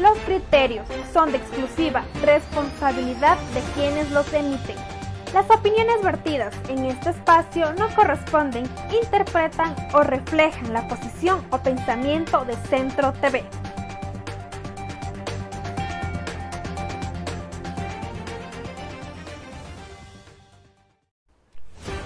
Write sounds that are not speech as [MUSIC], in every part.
Los criterios son de exclusiva responsabilidad de quienes los emiten. Las opiniones vertidas en este espacio no corresponden, interpretan o reflejan la posición o pensamiento de Centro TV.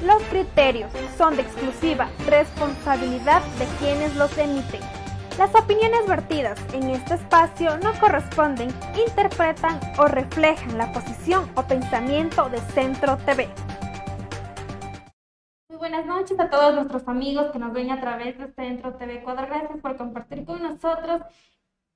Los criterios son de exclusiva responsabilidad de quienes los emiten. Las opiniones vertidas en este espacio no corresponden, interpretan o reflejan la posición o pensamiento de Centro TV. Muy buenas noches a todos nuestros amigos que nos ven a través de Centro TV Ecuador. Gracias por compartir con nosotros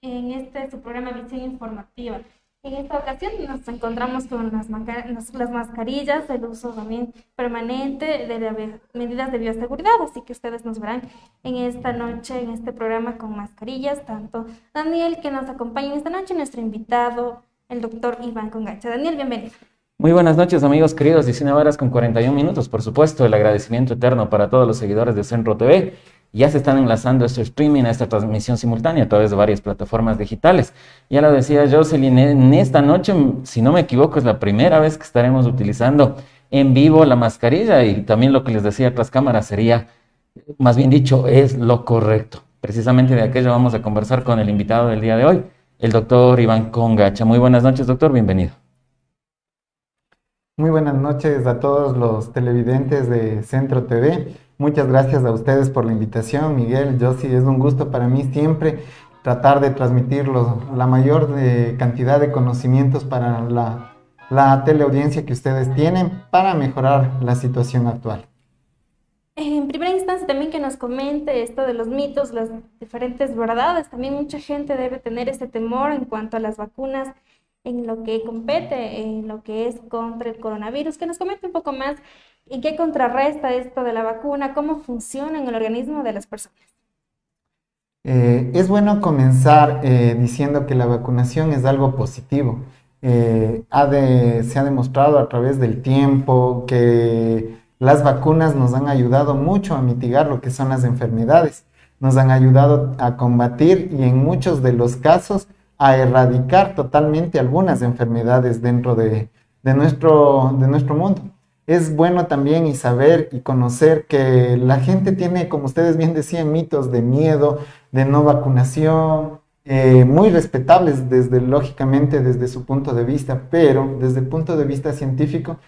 en este su programa Visión Informativa. En esta ocasión nos encontramos con las, las mascarillas, el uso también permanente de las medidas de bioseguridad, así que ustedes nos verán en esta noche, en este programa con mascarillas, tanto Daniel que nos acompaña esta noche, nuestro invitado, el doctor Iván Congacha. Daniel, bienvenido. Muy buenas noches amigos queridos, 19 horas con 41 minutos, por supuesto, el agradecimiento eterno para todos los seguidores de Centro TV ya se están enlazando este streaming, a esta transmisión simultánea a través de varias plataformas digitales. Ya lo decía Jocelyn, en esta noche, si no me equivoco, es la primera vez que estaremos utilizando en vivo la mascarilla y también lo que les decía tras cámara sería, más bien dicho, es lo correcto. Precisamente de aquello vamos a conversar con el invitado del día de hoy, el doctor Iván Congacha. Muy buenas noches, doctor, bienvenido. Muy buenas noches a todos los televidentes de Centro TV. Muchas gracias a ustedes por la invitación, Miguel, sí es un gusto para mí siempre tratar de transmitir la mayor cantidad de conocimientos para la, la teleaudiencia que ustedes tienen para mejorar la situación actual. En primera instancia también que nos comente esto de los mitos, las diferentes verdades. También mucha gente debe tener ese temor en cuanto a las vacunas en lo que compete, en lo que es contra el coronavirus. Que nos comente un poco más ¿Y qué contrarresta esto de la vacuna? ¿Cómo funciona en el organismo de las personas? Eh, es bueno comenzar eh, diciendo que la vacunación es algo positivo. Eh, se ha demostrado a través del tiempo que las vacunas nos han ayudado mucho a mitigar lo que son las enfermedades, nos han ayudado a combatir y en muchos de los casos a erradicar totalmente algunas enfermedades dentro de, nuestro, de nuestro mundo es bueno también y saber y conocer que la gente tiene, como ustedes bien decían, mitos de miedo, de no vacunación, eh, muy respetables desde, lógicamente, desde su punto de vista, pero desde el punto de vista científico,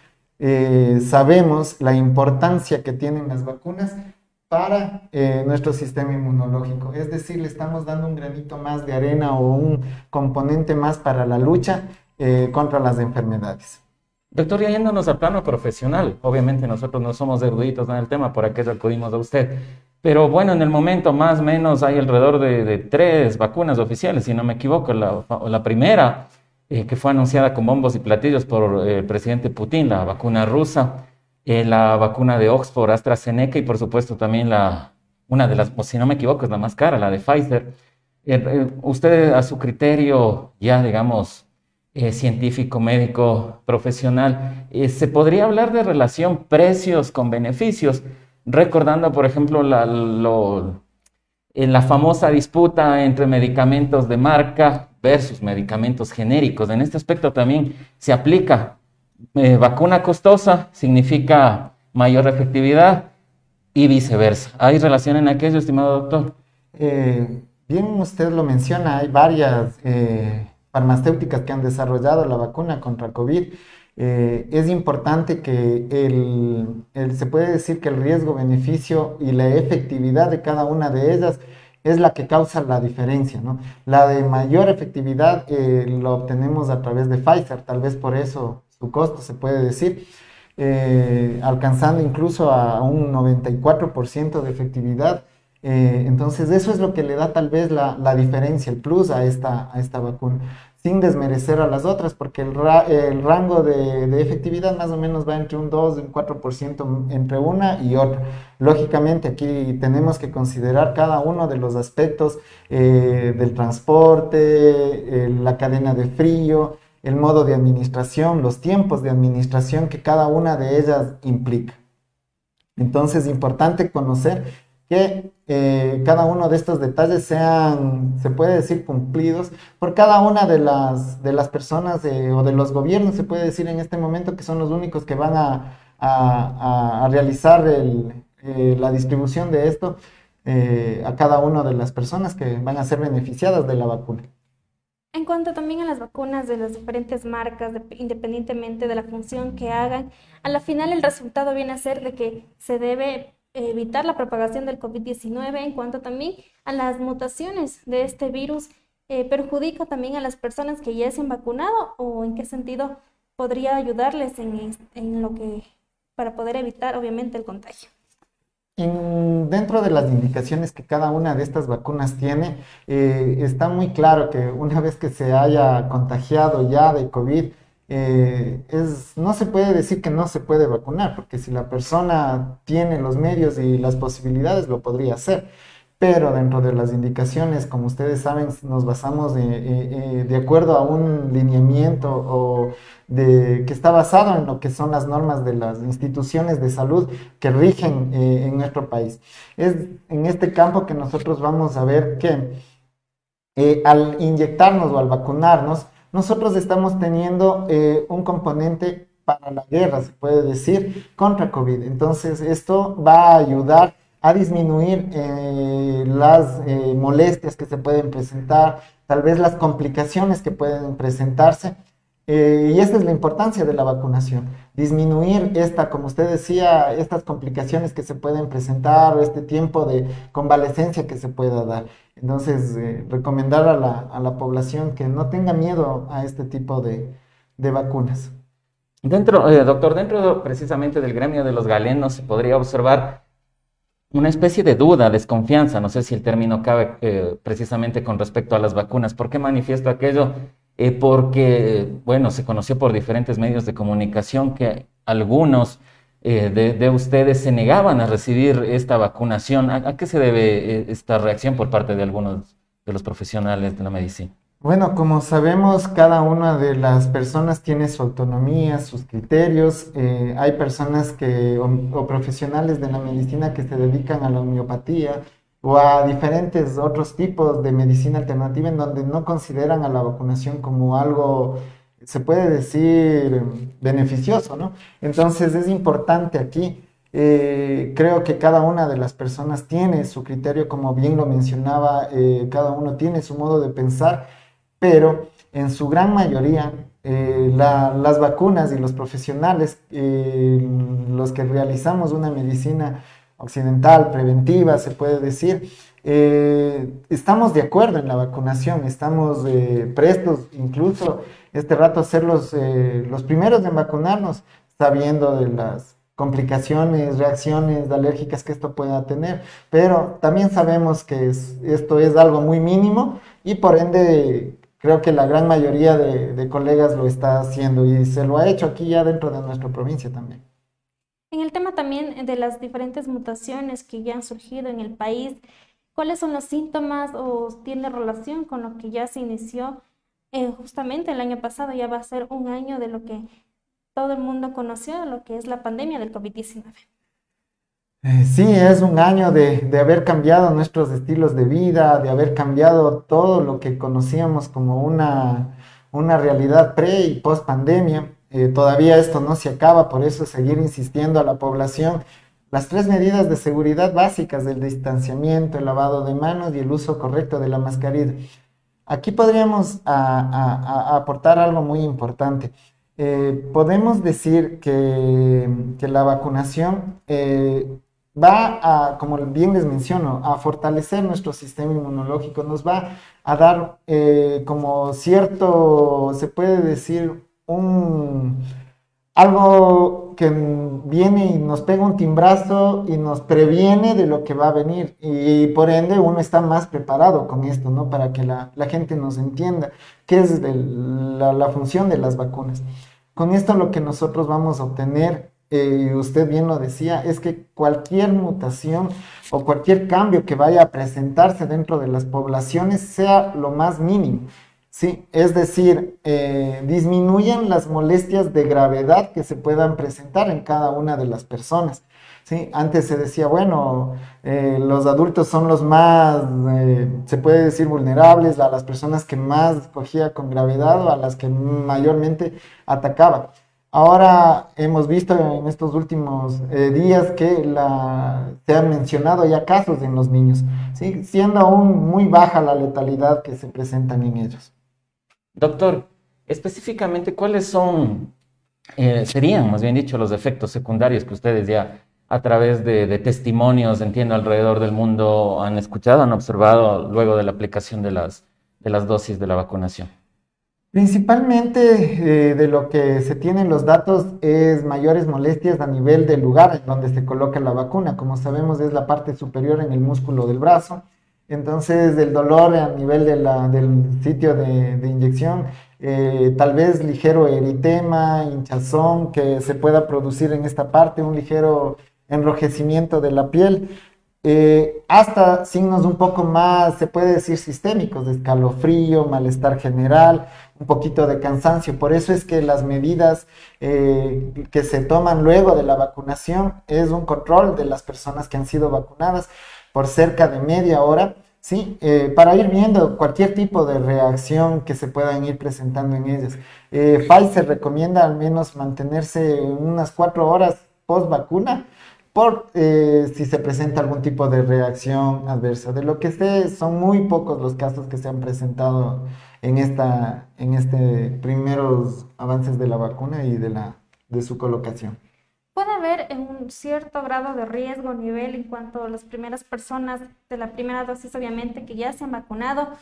eh, sabemos la importancia que tienen las vacunas para eh, nuestro sistema inmunológico. Es decir, le estamos dando un granito más de arena o un componente más para la lucha contra las enfermedades. Doctor, y yéndonos al plano profesional, obviamente nosotros no somos eruditos en el tema, por aquello acudimos a usted. Pero bueno, en el momento más o menos hay alrededor de, tres vacunas oficiales, si no me equivoco. La, la primera, eh, que fue anunciada con bombos y platillos por eh, el presidente Putin, la vacuna rusa, eh, la vacuna de Oxford, AstraZeneca y por supuesto también la, una de las, si no me equivoco, es la más cara, la de Pfizer. usted a su criterio ya, digamos, eh, científico, médico, profesional, eh, se podría hablar de relación precios con beneficios, recordando, por ejemplo, la, eh, la famosa disputa entre medicamentos de marca versus medicamentos genéricos. En este aspecto también se aplica vacuna costosa, significa mayor efectividad y viceversa. ¿Hay relación en aquello, estimado doctor? bien, usted lo menciona, hay varias farmacéuticas que han desarrollado la vacuna contra COVID, eh, es importante que el, se puede decir que el riesgo-beneficio y la efectividad de cada una de ellas es la que causa la diferencia, ¿no? La de mayor efectividad eh, lo obtenemos a través de Pfizer, tal vez por eso su costo se puede decir, eh, alcanzando incluso a un 94% de efectividad eh, entonces, eso es lo que le da tal vez la, diferencia, el plus a esta, a esta vacuna, sin desmerecer a las otras, porque el, el rango de, efectividad más o menos va entre un 2 y un 4% entre una y otra. Lógicamente, aquí tenemos que considerar cada uno de los aspectos eh, del transporte, la cadena de frío, el modo de administración, los tiempos de administración que cada una de ellas implica. Entonces, es importante conocer que eh, cada uno de estos detalles sean, se puede decir, cumplidos por cada una de las, de las personas o de los gobiernos, se puede decir en este momento, que son los únicos que van a, realizar eh, la distribución de esto eh, a cada una de las personas que van a ser beneficiadas de la vacuna. En cuanto también a las vacunas de las diferentes marcas, independientemente de la función que hagan, a la final el resultado viene a ser de que se debe evitar la propagación del COVID-19 en cuanto también a las mutaciones de este virus. Eh, ¿Perjudica también a las personas que ya se han vacunado o en qué sentido podría ayudarles en, en lo que para poder evitar obviamente el contagio? dentro de las indicaciones que cada una de estas vacunas tiene, eh, está muy claro que una vez que se haya contagiado ya de COVID, eh, no se puede decir que no se puede vacunar, porque si la persona tiene los medios y las posibilidades, lo podría hacer. Pero dentro de las indicaciones, como ustedes saben, nos basamos de, eh, eh, acuerdo a un lineamiento o de, que está basado en lo que son las normas de las instituciones de salud que rigen en nuestro país. Es en este campo que nosotros vamos a ver que al inyectarnos o al vacunarnos, nosotros estamos teniendo eh, un componente para la guerra, se puede decir, contra COVID. Entonces, esto va a ayudar a disminuir eh, las eh, molestias que se pueden presentar, tal vez las complicaciones que pueden presentarse. Y esta es la importancia de la vacunación, disminuir esta, como usted decía, estas complicaciones que se pueden presentar este tiempo de convalecencia que se pueda dar. Entonces, eh, recomendar a la, a la, población que no tenga miedo a este tipo de, de vacunas. Dentro, eh, doctor, dentro precisamente del gremio de los galenos se podría observar una especie de duda, desconfianza, no sé si el término cabe eh, precisamente con respecto a las vacunas. ¿Por qué manifiesto aquello? Porque, bueno, se conoció por diferentes medios de comunicación que algunos eh, de, ustedes se negaban a recibir esta vacunación. ¿A, qué se debe eh, esta reacción por parte de algunos de los profesionales de la medicina? Bueno, como sabemos, cada una de las personas tiene su autonomía, sus criterios. Eh, hay personas que, o, profesionales de la medicina que se dedican a la homeopatía o a diferentes otros tipos de medicina alternativa en donde no consideran a la vacunación como algo se puede decir beneficioso, ¿no? Entonces es importante aquí, eh, creo que cada una de las personas tiene su criterio, como bien lo mencionaba, eh, cada uno tiene su modo de pensar, pero en su gran mayoría eh, las vacunas y los profesionales, los que realizamos una medicina occidental, preventiva, se puede decir, estamos de acuerdo en la vacunación, estamos prestos incluso este rato ser los, eh, los primeros en vacunarnos, sabiendo de las complicaciones, reacciones alérgicas que esto pueda tener, pero también sabemos que esto es algo muy mínimo y por ende creo que la gran mayoría de, colegas lo está haciendo y se lo ha hecho aquí ya dentro de nuestra provincia también. En el tema también de las diferentes mutaciones que ya han surgido en el país, ¿cuáles son los síntomas o tiene relación con lo que ya se inició eh, justamente el año pasado ya va a ser un año de lo que todo el mundo conoció, lo que es la pandemia del COVID-19. Eh, sí, es un año de, haber cambiado nuestros estilos de vida, de haber cambiado todo lo que conocíamos como una, una realidad pre y post pandemia. Eh, todavía esto no se acaba, por eso seguir insistiendo a la población las tres medidas de seguridad básicas del distanciamiento, el lavado de manos y el uso correcto de la mascarilla. Aquí podríamos aportar algo muy importante. Eh, podemos decir que, la vacunación eh, va a, como bien les menciono, a fortalecer nuestro sistema inmunológico, nos va a dar como cierto, se puede decir, un algo que viene y nos pega un timbrazo y nos previene de lo que va a venir. Y por ende uno está más preparado con esto, ¿no? Para que la, gente nos entienda qué es la, función de las vacunas. Con esto lo que nosotros vamos a obtener, eh, usted bien lo decía, es que cualquier mutación o cualquier cambio que vaya a presentarse dentro de las poblaciones sea lo más mínimo. Sí, es decir, eh, disminuyen las molestias de gravedad que se puedan presentar en cada una de las personas. ¿sí? Antes se decía, bueno, eh, los adultos son los más, eh, se puede decir, vulnerables, a las personas que más cogía con gravedad o a las que mayormente atacaba. Ahora hemos visto en estos últimos eh, días que se han mencionado ya casos en los niños, siendo aún muy baja la letalidad que se presentan en ellos. Doctor, específicamente, ¿cuáles son, eh, serían más bien dicho, los efectos secundarios que ustedes ya a través de, testimonios, entiendo, alrededor del mundo han escuchado, han observado luego de la aplicación de las, de las dosis de la vacunación? Principalmente eh, de lo que se tienen los datos es mayores molestias a nivel del lugar en donde se coloca la vacuna. Como sabemos es la parte superior en el músculo del brazo. Entonces el dolor a nivel del sitio de, de inyección, eh, tal vez ligero eritema, hinchazón que se pueda producir en esta parte, un ligero enrojecimiento de la piel. Eh, hasta signos un poco más, se puede decir, sistémicos, de escalofrío, malestar general, un poquito de cansancio. Por eso es que las medidas eh, que se toman luego de la vacunación es un control de las personas que han sido vacunadas por cerca de media hora, ¿sí? Eh, para ir viendo cualquier tipo de reacción que se puedan ir presentando en ellas. Pfizer recomienda al menos mantenerse unas cuatro horas post vacuna por eh, si se presenta algún tipo de reacción adversa. De lo que sé, son muy pocos los casos que se han presentado en esta en este primeros avances de la vacuna y de la de su colocación. Puede haber un cierto grado de riesgo nivel en cuanto a las primeras personas de la primera dosis, obviamente, que ya se han vacunado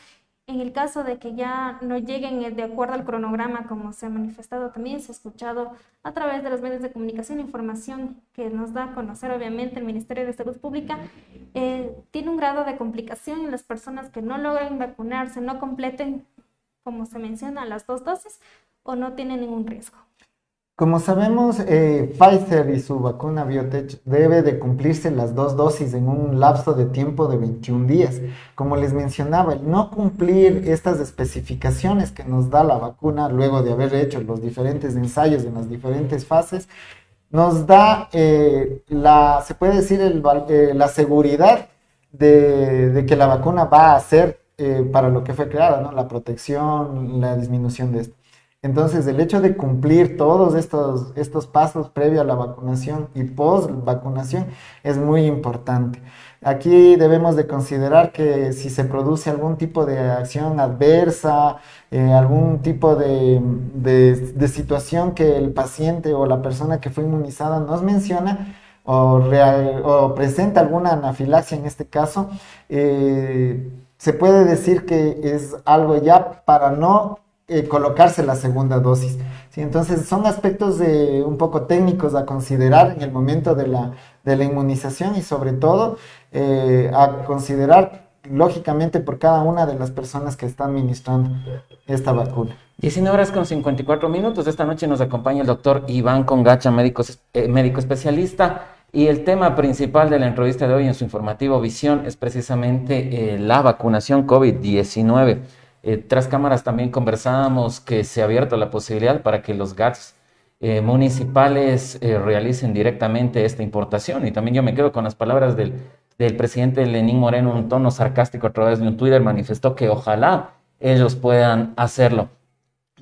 en el caso de que ya no lleguen de acuerdo al cronograma, como se ha manifestado también, se ha escuchado a través de los medios de comunicación, información que nos da a conocer obviamente el Ministerio de Salud Pública, eh, tiene un grado de complicación en las personas que no logran vacunarse, no completen, como se menciona, las dos dosis o no tienen ningún riesgo. Como sabemos, eh, Pfizer y su vacuna Biotech debe de cumplirse las dos dosis en un lapso de tiempo de 21 días. Como les mencionaba, el no cumplir estas especificaciones que nos da la vacuna luego de haber hecho los diferentes ensayos en las diferentes fases, nos da eh, la, se puede decir, eh, la seguridad de, que la vacuna va a ser para lo que fue creada, ¿no? La protección, la disminución de esto. Entonces, el hecho de cumplir todos estos, estos pasos previo a la vacunación y post vacunación es muy importante. Aquí debemos de considerar que si se produce algún tipo de acción adversa, eh, algún tipo de, de, situación que el paciente o la persona que fue inmunizada nos menciona, o, o presenta alguna anafilaxia en este caso, eh, se puede decir que es algo ya para no eh, colocarse la segunda dosis. ¿sí? Entonces son aspectos de, un poco técnicos a considerar en el momento de la, de la inmunización y sobre todo eh, a considerar lógicamente por cada una de las personas que están administrando esta vacuna. 19 horas con 54 minutos. Esta noche nos acompaña el doctor Iván Congacha, médico, eh, médico especialista. Y el tema principal de la entrevista de hoy en su informativo Visión es precisamente la vacunación COVID-19. Eh, tras cámaras también conversábamos que se ha abierto la posibilidad para que los GATS eh, municipales eh, realicen directamente esta importación. Y también yo me quedo con las palabras del, del presidente Lenín Moreno, un tono sarcástico a través de un Twitter, manifestó que ojalá ellos puedan hacerlo.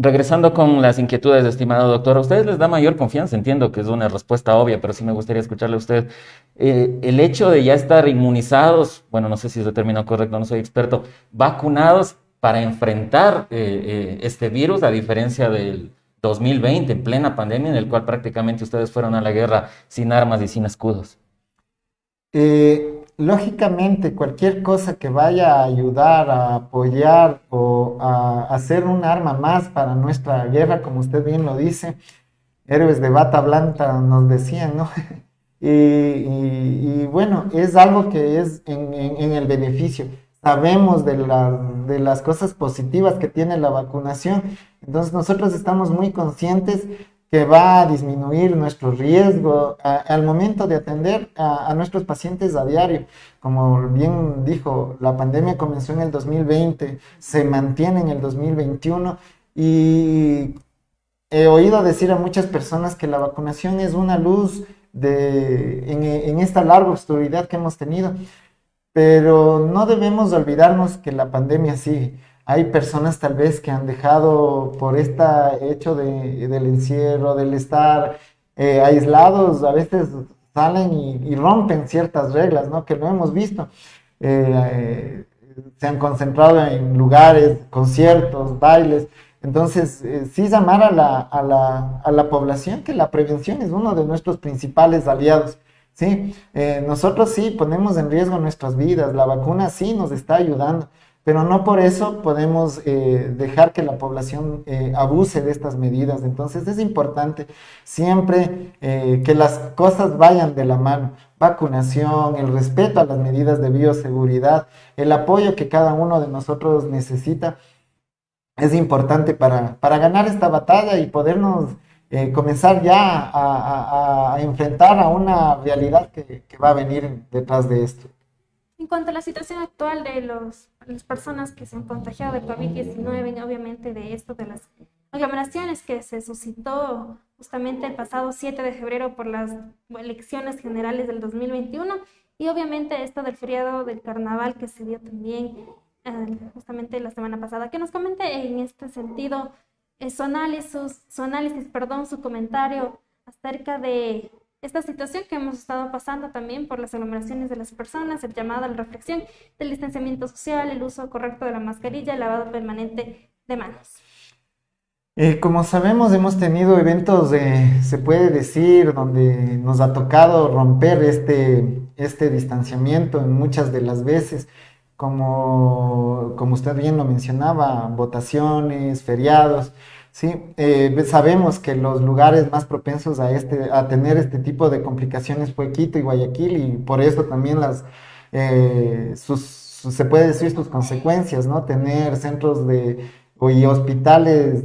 Regresando con las inquietudes, estimado doctor, ¿a ustedes les da mayor confianza? Entiendo que es una respuesta obvia, pero sí me gustaría escucharle a usted. el hecho de ya estar inmunizados, bueno, no sé si es el término correcto, no soy experto, vacunados, para enfrentar eh, eh, este virus, a diferencia del 2020, en plena pandemia, en el cual prácticamente ustedes fueron a la guerra sin armas y sin escudos? Eh, lógicamente, cualquier cosa que vaya a ayudar, a apoyar o a hacer un arma más para nuestra guerra, como usted bien lo dice, héroes de bata blanca nos decían, ¿no? [LAUGHS] y, bueno, es algo que es en el beneficio sabemos de, de las cosas positivas que tiene la vacunación. Entonces nosotros estamos muy conscientes que va a disminuir nuestro riesgo al momento de atender a, nuestros pacientes a diario. Como bien dijo, la pandemia comenzó en el 2020, se mantiene en el 2021 y he oído decir a muchas personas que la vacunación es una luz de, en, esta larga oscuridad que hemos tenido. Pero no debemos olvidarnos que la pandemia sigue. Hay personas tal vez que han dejado por este hecho de, del encierro, del estar eh, aislados, a veces salen y, rompen ciertas reglas, ¿no? Que lo hemos visto. Eh, se han concentrado en lugares, conciertos, bailes. Entonces, eh, sí llamar a la, a, la, a la, población que la prevención es uno de nuestros principales aliados. Sí, nosotros sí ponemos en riesgo nuestras vidas, la vacuna sí nos está ayudando, pero no por eso podemos eh, dejar que la población eh, abuse de estas medidas. Entonces es importante siempre eh, que las cosas vayan de la mano. Vacunación, el respeto a las medidas de bioseguridad, el apoyo que cada uno de nosotros necesita es importante para, para ganar esta batalla y podernos comenzar ya a, enfrentar a una realidad que va a venir detrás de esto. En cuanto a la situación actual de los, las personas que se han contagiado de COVID-19, obviamente de esto, de las aglomeraciones que se suscitó justamente el pasado 7 de febrero por las elecciones generales del 2021 y obviamente esto del feriado del carnaval que se dio también eh, justamente la semana pasada. Que nos comente en este sentido eh, su análisis, su análisis, perdón, su comentario acerca de esta situación que hemos estado pasando también por las aglomeraciones de las personas, el llamado a la reflexión del distanciamiento social, el uso correcto de la mascarilla, el lavado permanente de manos. Eh, como sabemos, hemos tenido eventos, de, se puede decir, donde nos ha tocado romper este, este distanciamiento en muchas de las veces, como, como usted bien lo mencionaba, votaciones, feriados. Sí, eh, sabemos que los lugares más propensos a, este, a tener este tipo de complicaciones fue Quito y Guayaquil y por eso también las, eh, se puede decir sus consecuencias, ¿no? Tener centros de, y hospitales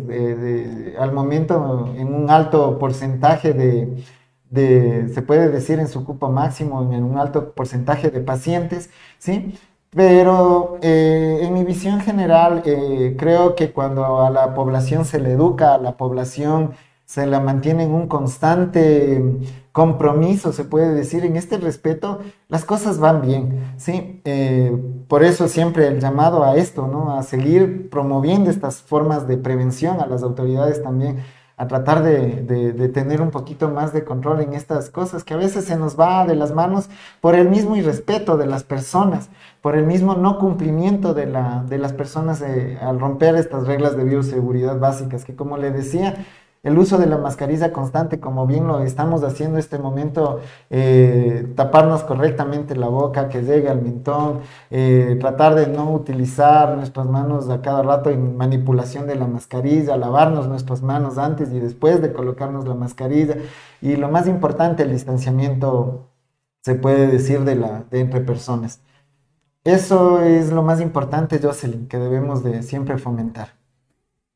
al momento en un alto porcentaje de, de, se puede decir en su cupo máximo, en un alto porcentaje de pacientes, ¿sí? Pero eh, en mi visión general, eh, creo que cuando a la población se le educa, a la población se la mantiene en un constante compromiso, se puede decir, en este respeto, las cosas van bien, ¿sí? Eh, por eso siempre el llamado a esto, ¿no? A seguir promoviendo estas formas de prevención a las autoridades también a tratar de, tener un poquito más de control en estas cosas que a veces se nos va de las manos por el mismo irrespeto de las personas, por el mismo no cumplimiento de, la, de las personas eh, al romper estas reglas de bioseguridad básicas, que como le decía, el uso de la mascarilla constante, como bien lo estamos haciendo en este momento, eh, taparnos correctamente la boca, que llegue al mentón, eh, tratar de no utilizar nuestras manos a cada rato en manipulación de la mascarilla, lavarnos nuestras manos antes y después de colocarnos la mascarilla. Y lo más importante, el distanciamiento, se puede decir, de, la, de entre personas. Eso es lo más importante, Jocelyn, que debemos de siempre fomentar.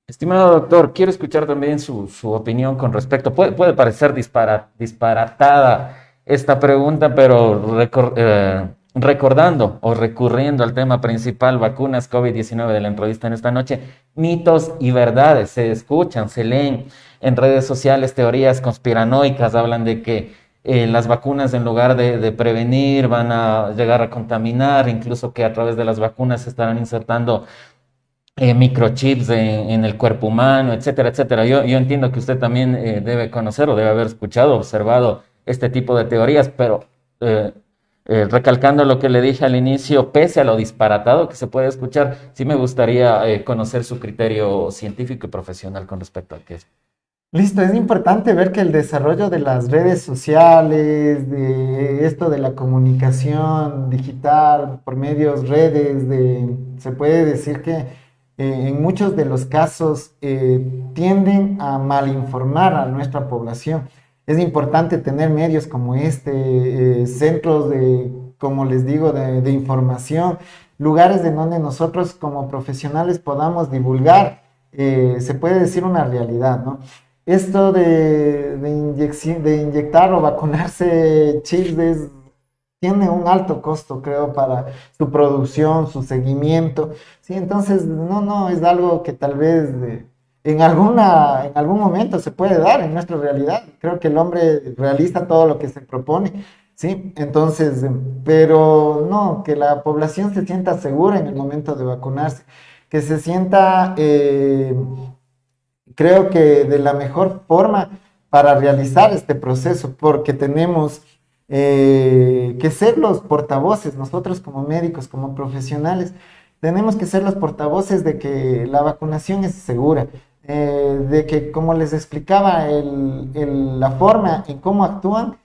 Estimado doctor, quiero escuchar también su, opinión con respecto. Puede, puede parecer disparatada esta pregunta, pero eh, recordando o recurriendo al tema principal, vacunas COVID-19 de la entrevista en esta noche, mitos y verdades se escuchan, se leen en redes sociales, teorías conspiranoicas, hablan de que eh, las vacunas en lugar de, prevenir van a llegar a contaminar, incluso que a través de las vacunas se estarán insertando eh, microchips en, el cuerpo humano, etcétera, etcétera. Yo, yo entiendo que usted también eh, debe conocer o debe haber escuchado, observado este tipo de teorías, pero eh, recalcando lo que le dije al inicio, pese a lo disparatado que se puede escuchar, sí me gustaría conocer su criterio científico y profesional con respecto a qué es. Listo, es importante ver que el desarrollo de las redes sociales, de esto de la comunicación digital por medios redes, de, se puede decir que eh, en muchos de los casos eh, tienden a malinformar a nuestra población. Es importante tener medios como este, eh, centros de, como les digo, de, información, lugares en donde nosotros como profesionales podamos divulgar, se puede decir una realidad, ¿no? Esto de, de inyectar o vacunarse chips es tiene un alto costo, creo, para su producción, su seguimiento. Sí, entonces, no, no, es algo que tal vez en, alguna, en algún momento se puede dar en nuestra realidad. Creo que el hombre realiza todo lo que se propone, ¿sí? Entonces, pero no, que la población se sienta segura en el momento de vacunarse, que se sienta, eh, creo que de la mejor forma para realizar este proceso, porque tenemos eh, que ser los portavoces, nosotros como médicos, como profesionales, tenemos que ser los portavoces de que la vacunación es segura, eh, de que, como les explicaba, la forma en cómo actúan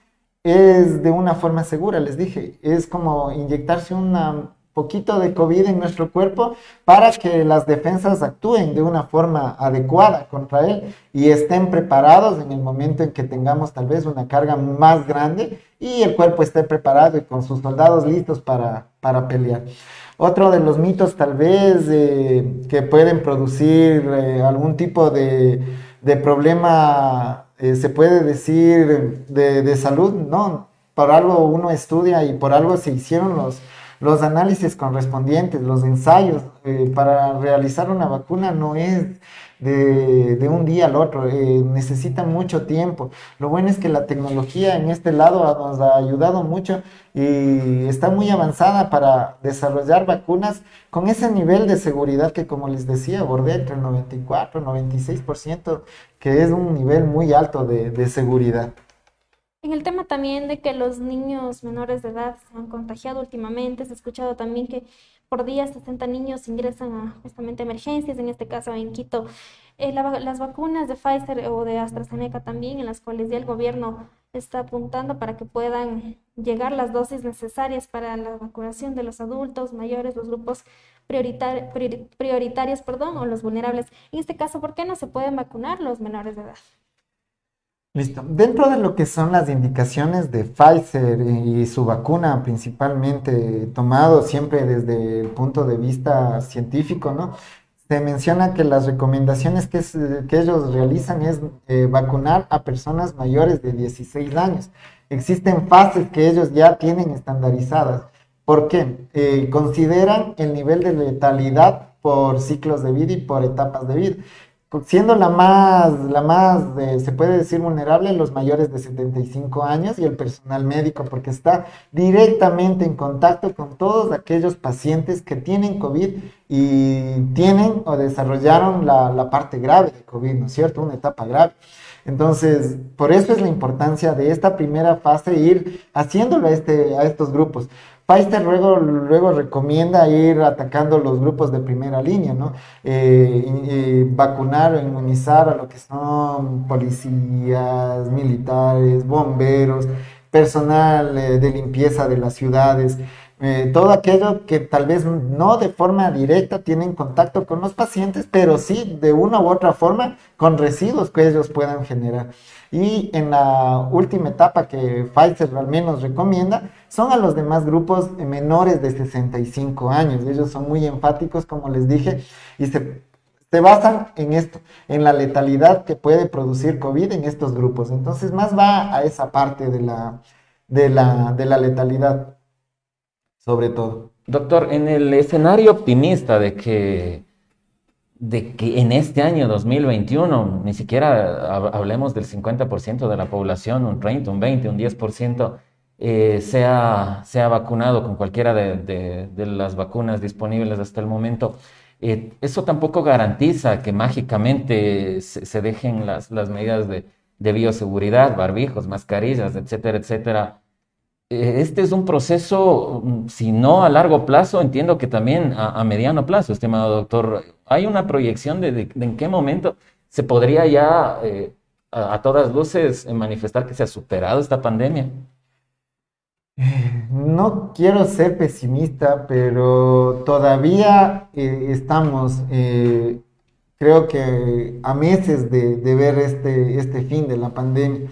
es de una forma segura, les dije, es como inyectarse una poquito de COVID en nuestro cuerpo para que las defensas actúen de una forma adecuada contra él y estén preparados en el momento en que tengamos tal vez una carga más grande y el cuerpo esté preparado y con sus soldados listos para, para pelear. Otro de los mitos tal vez eh, que pueden producir eh, algún tipo de, de problema, eh, se puede decir, de, de salud, ¿no? Por algo uno estudia y por algo se hicieron los, los análisis correspondientes, los ensayos eh, para realizar una vacuna no es de, un día al otro, eh, necesita mucho tiempo. Lo bueno es que la tecnología en este lado nos ha ayudado mucho y está muy avanzada para desarrollar vacunas con ese nivel de seguridad que, como les decía, bordea entre el 94 y 96%, que es un nivel muy alto de seguridad. En el tema también de que los niños menores de edad se han contagiado últimamente, se ha escuchado también que por día 60 niños ingresan a justamente emergencias, en este caso en Quito. Eh, las vacunas de Pfizer o de AstraZeneca también, en las cuales ya el gobierno está apuntando para que puedan llegar las dosis necesarias para la vacunación de los adultos mayores, los grupos prioritarios, perdón, o los vulnerables. En este caso, ¿por qué no se pueden vacunar los menores de edad? Listo. Dentro de lo que son las indicaciones de Pfizer y su vacuna principalmente tomado siempre desde el punto de vista científico, ¿no? Se menciona que las recomendaciones que, que ellos realizan es eh, vacunar a personas mayores de 16 años. Existen fases que ellos ya tienen estandarizadas. ¿Por qué? Eh, consideran el nivel de letalidad por ciclos de vida y por etapas de vida siendo la más, la más, eh, se puede decir, vulnerable, los mayores de 75 años y el personal médico, porque está directamente en contacto con todos aquellos pacientes que tienen COVID y tienen o desarrollaron la, la parte grave de COVID, ¿no es cierto? Una etapa grave. Entonces, por eso es la importancia de esta primera fase, ir haciéndolo a, este, a estos grupos. Pfizer luego, luego recomienda ir atacando los grupos de primera línea, ¿no? Eh, vacunar o inmunizar a lo que son policías, militares, bomberos, personal eh, de limpieza de las ciudades, eh, todo aquello que tal vez no de forma directa tienen contacto con los pacientes, pero sí de una u otra forma con residuos que ellos puedan generar. Y en la última etapa que Pfizer al menos recomienda, son a los demás grupos menores de 65 años. Ellos son muy enfáticos, como les dije, y se, se basan en esto, en la letalidad que puede producir COVID en estos grupos. Entonces, más va a esa parte de la, de la, de la letalidad, sobre todo. Doctor, en el escenario optimista de que de que en este año 2021 ni siquiera hablemos del 50% de la población, un 30, un 20, un 10%, eh, sea, sea vacunado con cualquiera de, las vacunas disponibles hasta el momento. Eh, eso tampoco garantiza que mágicamente se, dejen las, las medidas de, de bioseguridad, barbijos, mascarillas, etcétera, etcétera, eh, este es un proceso, mm, si no a largo plazo, entiendo que también a, mediano plazo, estimado doctor. ¿Hay una proyección de, en qué momento se podría ya eh, a, todas luces manifestar que se ha superado esta pandemia? No quiero ser pesimista, pero todavía eh, estamos, creo que a meses de, de ver este, este fin de la pandemia.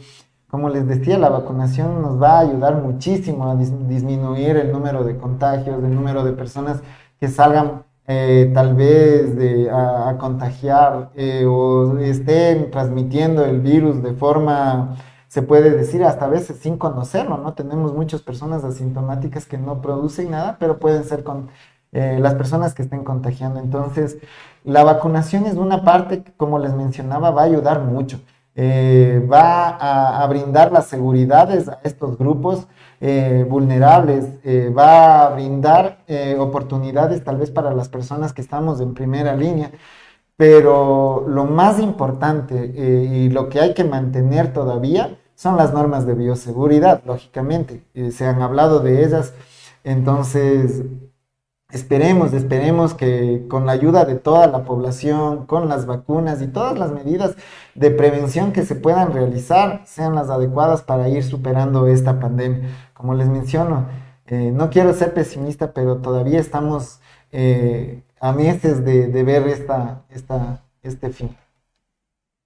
Como les decía, la vacunación nos va a ayudar muchísimo a disminuir el número de contagios, el número de personas que salgan eh, tal vez de, a, contagiar eh, o estén transmitiendo el virus de forma, se puede decir, hasta a veces sin conocerlo, ¿no? Tenemos muchas personas asintomáticas que no producen nada, pero pueden ser con, eh, las personas que estén contagiando. Entonces, la vacunación es una parte que, como les mencionaba, va a ayudar mucho. Eh, va a, brindar las seguridades a estos grupos eh, vulnerables, va a brindar oportunidades tal vez para las personas que estamos en primera línea, pero lo más importante y lo que hay que mantener todavía son las normas de bioseguridad, lógicamente, se han hablado de ellas, entonces Esperemos, esperemos que con la ayuda de toda la población, con las vacunas y todas las medidas de prevención que se puedan realizar sean las adecuadas para ir superando esta pandemia. Como les menciono, eh, no quiero ser pesimista, pero todavía estamos eh, a meses de, ver esta, este fin.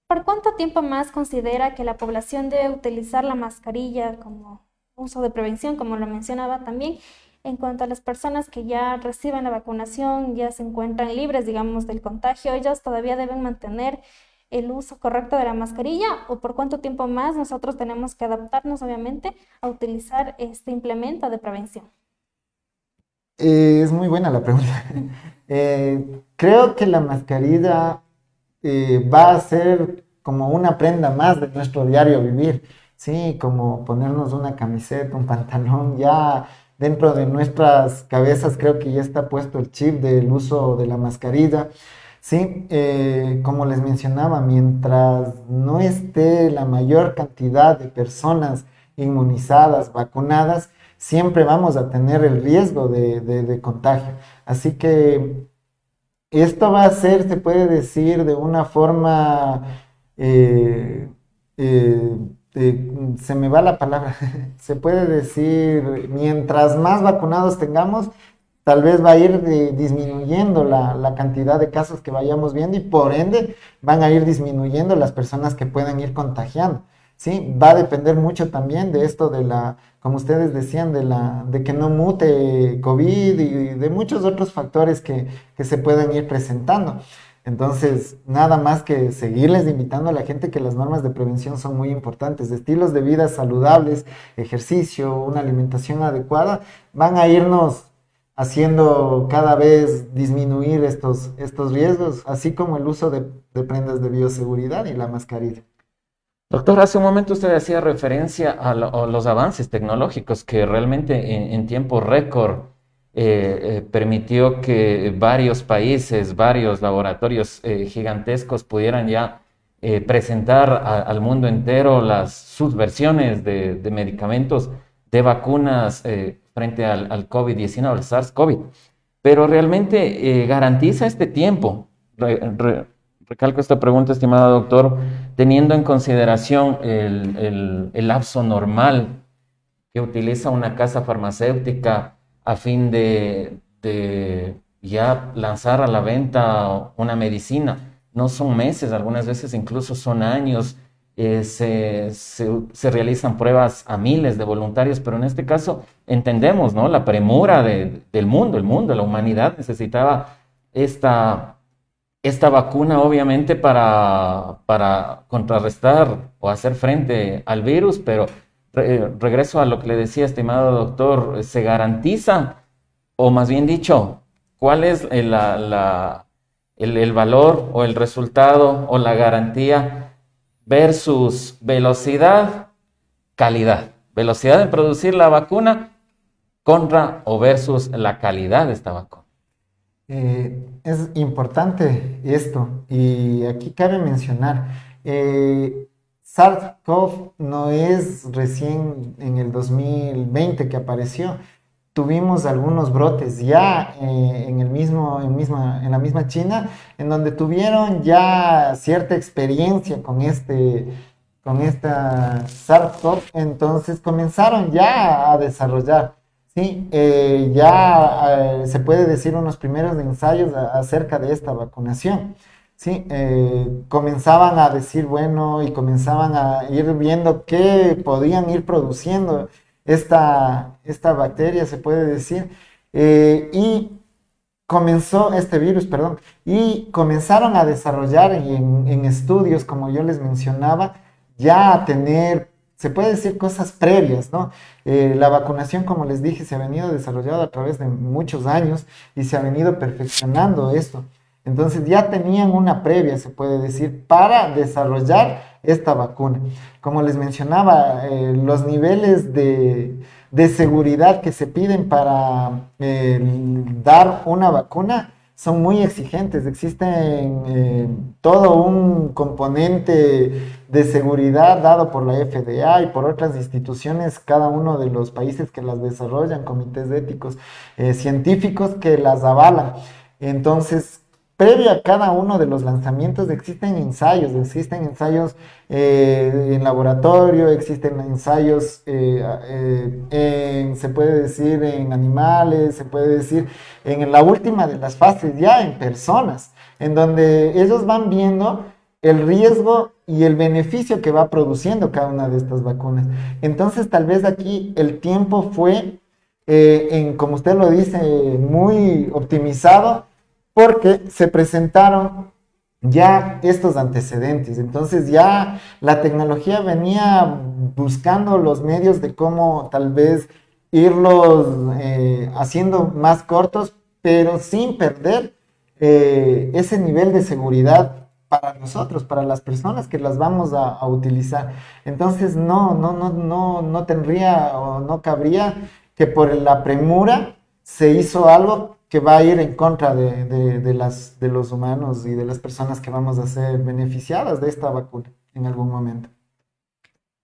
¿Por cuánto tiempo más considera que la población debe utilizar la mascarilla como uso de prevención, como lo mencionaba también? En cuanto a las personas que ya reciben la vacunación, ya se encuentran libres, digamos, del contagio, ellas todavía deben mantener el uso correcto de la mascarilla o por cuánto tiempo más nosotros tenemos que adaptarnos, obviamente, a utilizar este implemento de prevención. Eh, es muy buena la pregunta. [LAUGHS] Eh, creo que la mascarilla va a ser como una prenda más de nuestro diario vivir, ¿sí? Como ponernos una camiseta, un pantalón, ya dentro de nuestras cabezas creo que ya está puesto el chip del uso de la mascarilla. Sí, eh, como les mencionaba, mientras no esté la mayor cantidad de personas inmunizadas, vacunadas, siempre vamos a tener el riesgo de, contagio. Así que esto va a ser, se puede decir, de una forma eh, eh, se me va la palabra, [LAUGHS] se puede decir, mientras más vacunados tengamos, tal vez va a ir disminuyendo la, cantidad de casos que vayamos viendo y por ende van a ir disminuyendo las personas que pueden ir contagiando. ¿Sí? Va a depender mucho también de esto de la, como ustedes decían, de, la, de que no mute COVID y de muchos otros factores que, que se pueden ir presentando. Entonces, nada más que seguirles invitando a la gente que las normas de prevención son muy importantes. Estilos de vida saludables, ejercicio, una alimentación adecuada, van a irnos haciendo cada vez disminuir estos, estos riesgos, así como el uso de, prendas de bioseguridad y la mascarilla. Doctor, hace un momento usted hacía referencia a, los avances tecnológicos que realmente en tiempo récord eh, eh, permitió que varios países, varios laboratorios eh, gigantescos pudieran ya presentar al mundo entero las, sus versiones de, medicamentos, de vacunas frente al, COVID-19, al SARS-CoV. Pero realmente garantiza este tiempo. Recalco esta pregunta, estimado doctor, teniendo en consideración el, el lapso normal que utiliza una casa farmacéutica a fin de, ya lanzar a la venta una medicina. No son meses, algunas veces incluso son años. Eh, se, realizan pruebas a miles de voluntarios, pero en este caso entendemos ¿no? la premura del mundo, el mundo, la humanidad necesitaba esta, esta vacuna obviamente para, para contrarrestar o hacer frente al virus, pero regreso a lo que le decía, estimado doctor, se garantiza, o más bien dicho, cuál es el, el, valor o el resultado o la garantía versus velocidad, calidad. Velocidad de producir la vacuna contra o versus la calidad de esta vacuna. Eh, es importante esto y aquí cabe mencionar, eh, SARS-CoV no es recién en el 2020 que apareció. Tuvimos algunos brotes ya eh, en, el mismo, en, la misma China, en donde tuvieron ya cierta experiencia con este, con esta SARS-CoV, entonces comenzaron ya a desarrollar, sí, eh, ya eh, se puede decir unos primeros ensayos acerca de esta vacunación. Sí, eh, comenzaban a decir, bueno, y comenzaban a ir viendo qué podían ir produciendo esta, esta bacteria, se puede decir, y comenzó este virus, perdón, y comenzaron a desarrollar en, en, estudios, como yo les mencionaba, ya a tener se puede decir cosas previas, ¿no? Eh, la vacunación, como les dije, se ha venido desarrollando a través de muchos años y se ha venido perfeccionando esto. Entonces ya tenían una previa, se puede decir, para desarrollar esta vacuna. Como les mencionaba, eh, los niveles de, seguridad que se piden para eh, dar una vacuna son muy exigentes. Existen eh, todo un componente de seguridad dado por la FDA y por otras instituciones, cada uno de los países que las desarrollan, comités éticos, científicos que las avalan. Entonces, previo a cada uno de los lanzamientos existen ensayos, existen ensayos eh, en laboratorio, existen ensayos, eh, eh, se puede decir en animales, se puede decir en la última de las fases ya en personas, en donde ellos van viendo el riesgo y el beneficio que va produciendo cada una de estas vacunas. Entonces tal vez aquí el tiempo fue, en, como usted lo dice, muy optimizado porque se presentaron ya estos antecedentes. Entonces ya la tecnología venía buscando los medios de cómo tal vez irlos eh, haciendo más cortos, pero sin perder eh, ese nivel de seguridad para nosotros, para las personas que las vamos a, a, utilizar. Entonces no, no, no, no, no tendría o no cabría que por la premura se hizo algo que va a ir en contra de, las, de los humanos y de las personas que vamos a ser beneficiadas de esta vacuna en algún momento.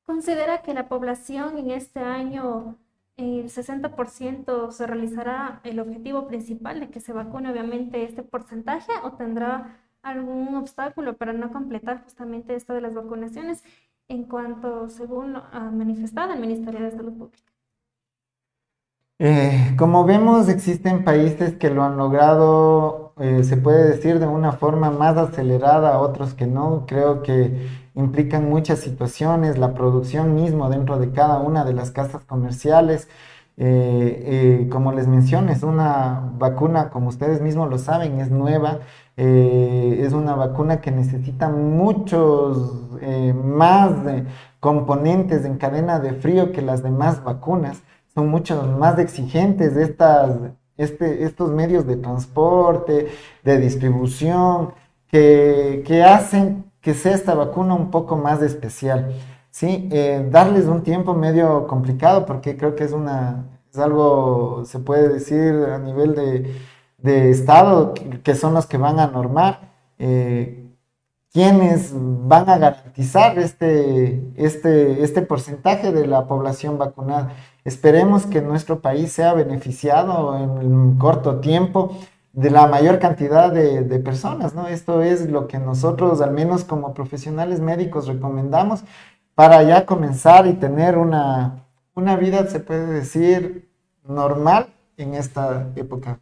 ¿Considera que la población en este año, el 60% se realizará el objetivo principal de que se vacune obviamente este porcentaje o tendrá algún obstáculo para no completar justamente esto de las vacunaciones en cuanto, según ha manifestado el Ministerio de Salud Pública? Eh, como vemos, existen países que lo han logrado, eh, se puede decir, de una forma más acelerada, otros que no. Creo que implican muchas situaciones, la producción mismo dentro de cada una de las casas comerciales. Eh, como les mencioné, es una vacuna, como ustedes mismos lo saben, es nueva, es una vacuna que necesita muchos más componentes en cadena de frío que las demás vacunas son mucho más exigentes de estas, este, estos medios de transporte, de distribución, que, hacen que sea esta vacuna un poco más especial. Sí, eh, darles un tiempo medio complicado porque creo que es una, es algo, se puede decir a nivel de, Estado, que, son los que van a normar. Eh, quienes van a garantizar este, este, este porcentaje de la población vacunada. Esperemos que nuestro país sea beneficiado en un corto tiempo de la mayor cantidad de, personas, ¿no? Esto es lo que nosotros, al menos como profesionales médicos, recomendamos para ya comenzar y tener una, una vida, se puede decir, normal en esta época.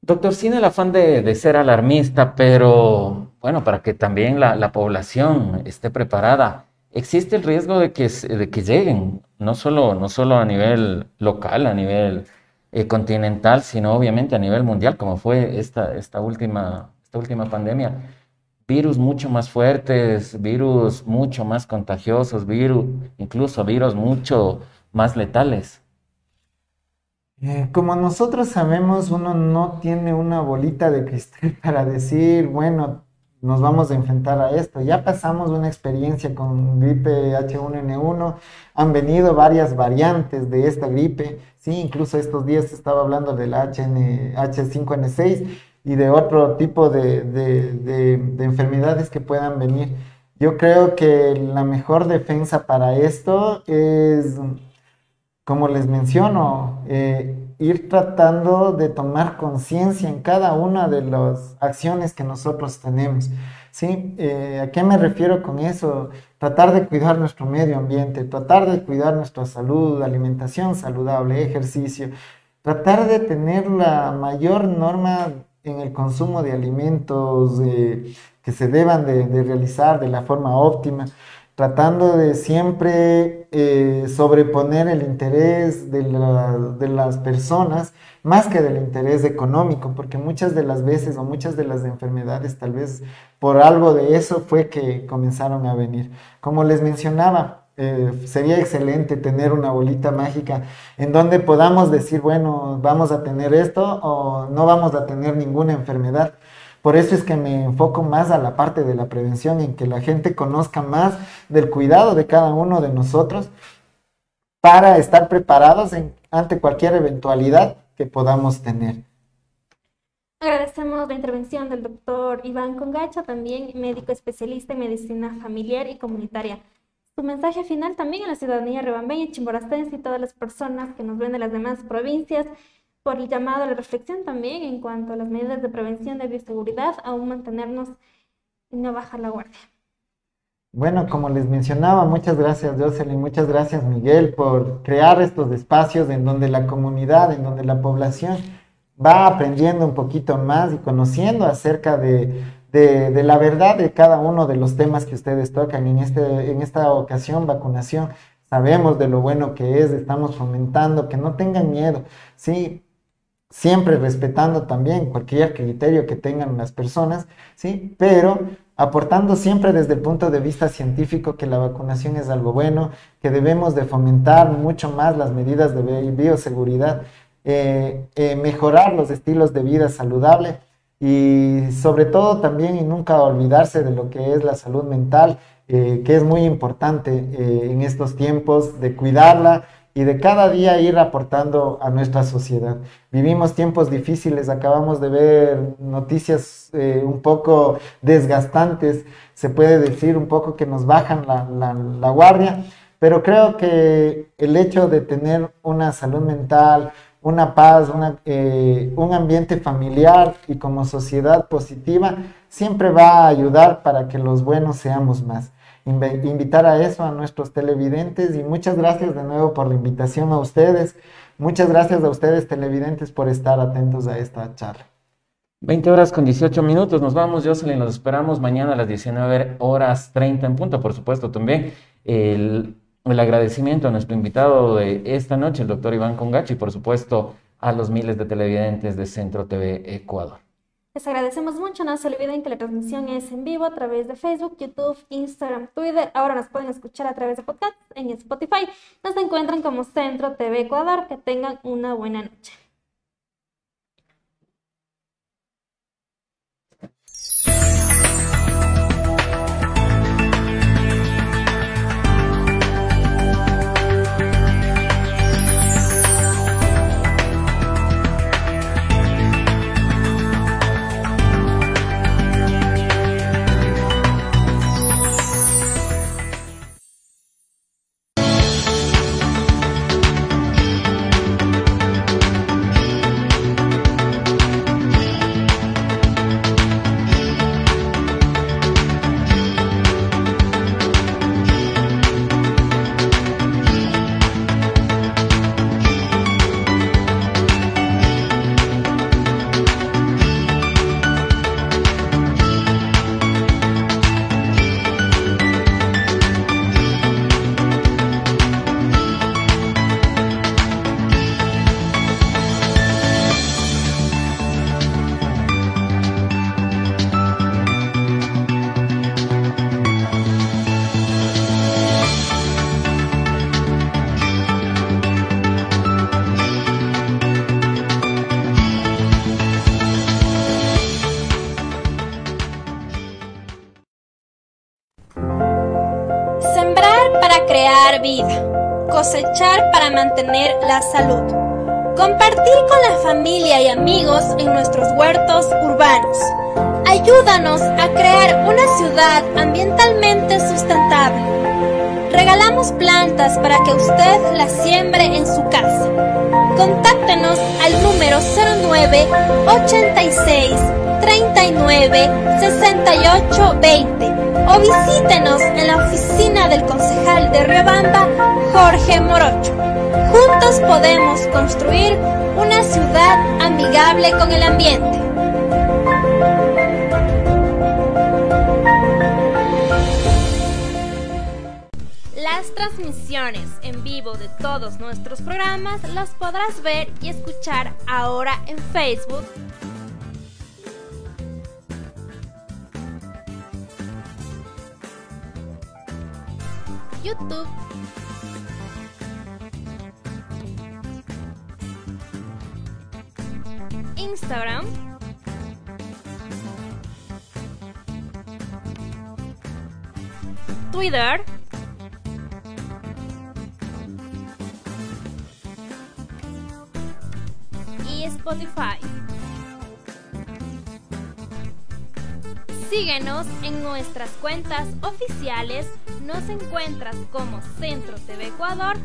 Doctor, sin el afán de, ser alarmista, pero bueno, para que también la, población esté preparada, existe el riesgo de que, de que lleguen, no solo, no solo a nivel local, a nivel eh, continental, sino obviamente a nivel mundial, como fue esta, esta, última, esta última pandemia. Virus mucho más fuertes, virus mucho más contagiosos, virus, incluso virus mucho más letales. Eh, como nosotros sabemos, uno no tiene una bolita de cristal [LAUGHS] para decir, bueno, nos vamos a enfrentar a esto. Ya pasamos una experiencia con gripe H1N1, han venido varias variantes de esta gripe, sí, incluso estos días estaba hablando del HN, H5N6 y de otro tipo de, de enfermedades que puedan venir. Yo creo que la mejor defensa para esto es como les menciono, eh, ir tratando de tomar conciencia en cada una de las acciones que nosotros tenemos. ¿sí? Eh, ¿A qué me refiero con eso? Tratar de cuidar nuestro medio ambiente, tratar de cuidar nuestra salud, alimentación saludable, ejercicio, tratar de tener la mayor norma en el consumo de alimentos eh, que se deban de realizar de la forma óptima tratando de siempre eh, sobreponer el interés de, las personas más que del interés económico, porque muchas de las veces o muchas de las enfermedades tal vez por algo de eso fue que comenzaron a venir. Como les mencionaba, eh, sería excelente tener una bolita mágica en donde podamos decir, bueno, vamos a tener esto o no vamos a tener ninguna enfermedad. Por eso es que me enfoco más a la parte de la prevención, en que la gente conozca más del cuidado de cada uno de nosotros para estar preparados ante cualquier eventualidad que podamos tener. Agradecemos la intervención del doctor Iván Congacha, también médico especialista en medicina familiar y comunitaria. Su mensaje final también a la ciudadanía rebambeña, chimborastense y todas las personas que nos ven de las demás provincias por el llamado a la reflexión también en cuanto a las medidas de prevención de bioseguridad, aún mantenernos y no bajar la guardia. Bueno, como les mencionaba, muchas gracias Jocelyn, muchas gracias Miguel por crear estos espacios en donde la comunidad, en donde la población va aprendiendo un poquito más y conociendo acerca de, de, la verdad de cada uno de los temas que ustedes tocan. En, este, en esta ocasión, vacunación, sabemos de lo bueno que es, estamos fomentando, que no tengan miedo, ¿sí? Siempre respetando también cualquier criterio que tengan las personas, ¿sí? Pero aportando siempre desde el punto de vista científico que la vacunación es algo bueno, que debemos de fomentar mucho más las medidas de bioseguridad, eh, eh, mejorar los estilos de vida saludable y sobre todo también y nunca olvidarse de lo que es la salud mental, eh, que es muy importante eh, en estos tiempos, de cuidarla y de cada día ir aportando a nuestra sociedad. Vivimos tiempos difíciles, acabamos de ver noticias eh, un poco desgastantes, se puede decir un poco que nos bajan la guardia, pero creo que el hecho de tener una salud mental, una paz, eh, un ambiente familiar y como sociedad positiva, siempre va a ayudar para que los buenos seamos más. Invitar a eso a nuestros televidentes y muchas gracias de nuevo por la invitación a ustedes. Muchas gracias a ustedes televidentes por estar atentos a esta charla. 20 horas con 18 minutos, nos vamos Jocelyn, nos esperamos mañana a las 19 horas 30 en punto, por supuesto también. El el agradecimiento a nuestro invitado de esta noche, el doctor Iván Congachi, y por supuesto a los miles de televidentes de Centro TV Ecuador. Les agradecemos mucho, no se olviden que la transmisión es en vivo a través de Facebook, YouTube, Instagram, Twitter. Ahora nos pueden escuchar a través de podcast en Spotify. Nos encuentran como Centro TV Ecuador. Que tengan una buena noche. Para mantener la salud, compartir con la familia y amigos en nuestros huertos urbanos. Ayúdanos a crear una ciudad ambientalmente sustentable. Regalamos plantas para que usted las siembre en su casa. Contáctenos al número 09 86 39 68 20 o visítenos en la oficina del concejal de Riobamba, Jorge Morocho. Juntos podemos construir una ciudad amigable con el ambiente. Las transmisiones en vivo de todos nuestros programas las podrás ver y escuchar ahora en Facebook YouTube, Instagram, Twitter, y Spotify. Síguenos en nuestras cuentas oficiales. Nos encuentras como Centro TV Ecuador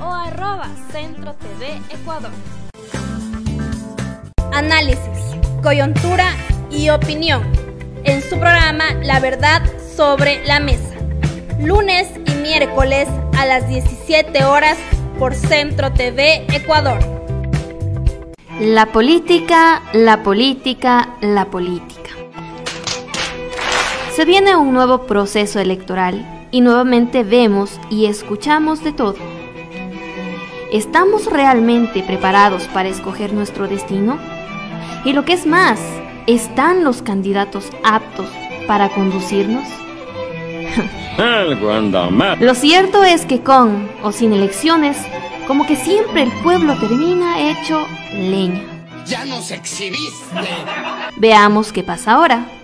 o arroba Centro TV Ecuador. Análisis, coyuntura y opinión. En su programa La Verdad sobre la Mesa. Lunes y miércoles a las 17 horas por Centro TV Ecuador. La política, la política, la política. Se viene un nuevo proceso electoral y nuevamente vemos y escuchamos de todo. ¿Estamos realmente preparados para escoger nuestro destino? Y lo que es más, ¿están los candidatos aptos para conducirnos? [LAUGHS] Lo cierto es que con o sin elecciones, como que siempre el pueblo termina hecho leña. Ya nos exhibiste. Veamos qué pasa ahora.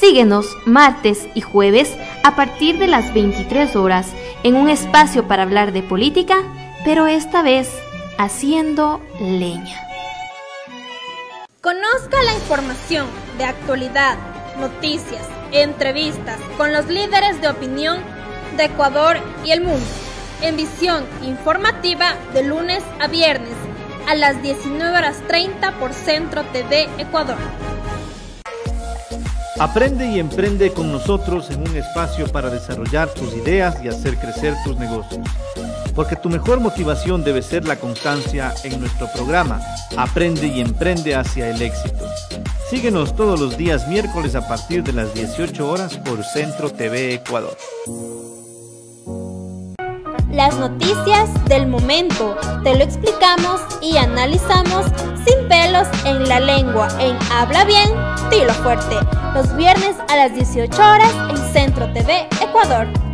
Síguenos martes y jueves a partir de las 23 horas en un espacio para hablar de política, pero esta vez haciendo leña. Conozca la información de actualidad, noticias, entrevistas con los líderes de opinión de Ecuador y el mundo en visión informativa de lunes a viernes a las 19 horas 30 por Centro TV Ecuador. Aprende y emprende con nosotros en un espacio para desarrollar tus ideas y hacer crecer tus negocios. Porque tu mejor motivación debe ser la constancia en nuestro programa Aprende y emprende hacia el éxito. Síguenos todos los días miércoles a partir de las 18 horas por Centro TV Ecuador. Las noticias del momento te lo explicamos y analizamos sin pelos en la lengua en Habla Bien, Tilo Fuerte, los viernes a las 18 horas en Centro TV Ecuador.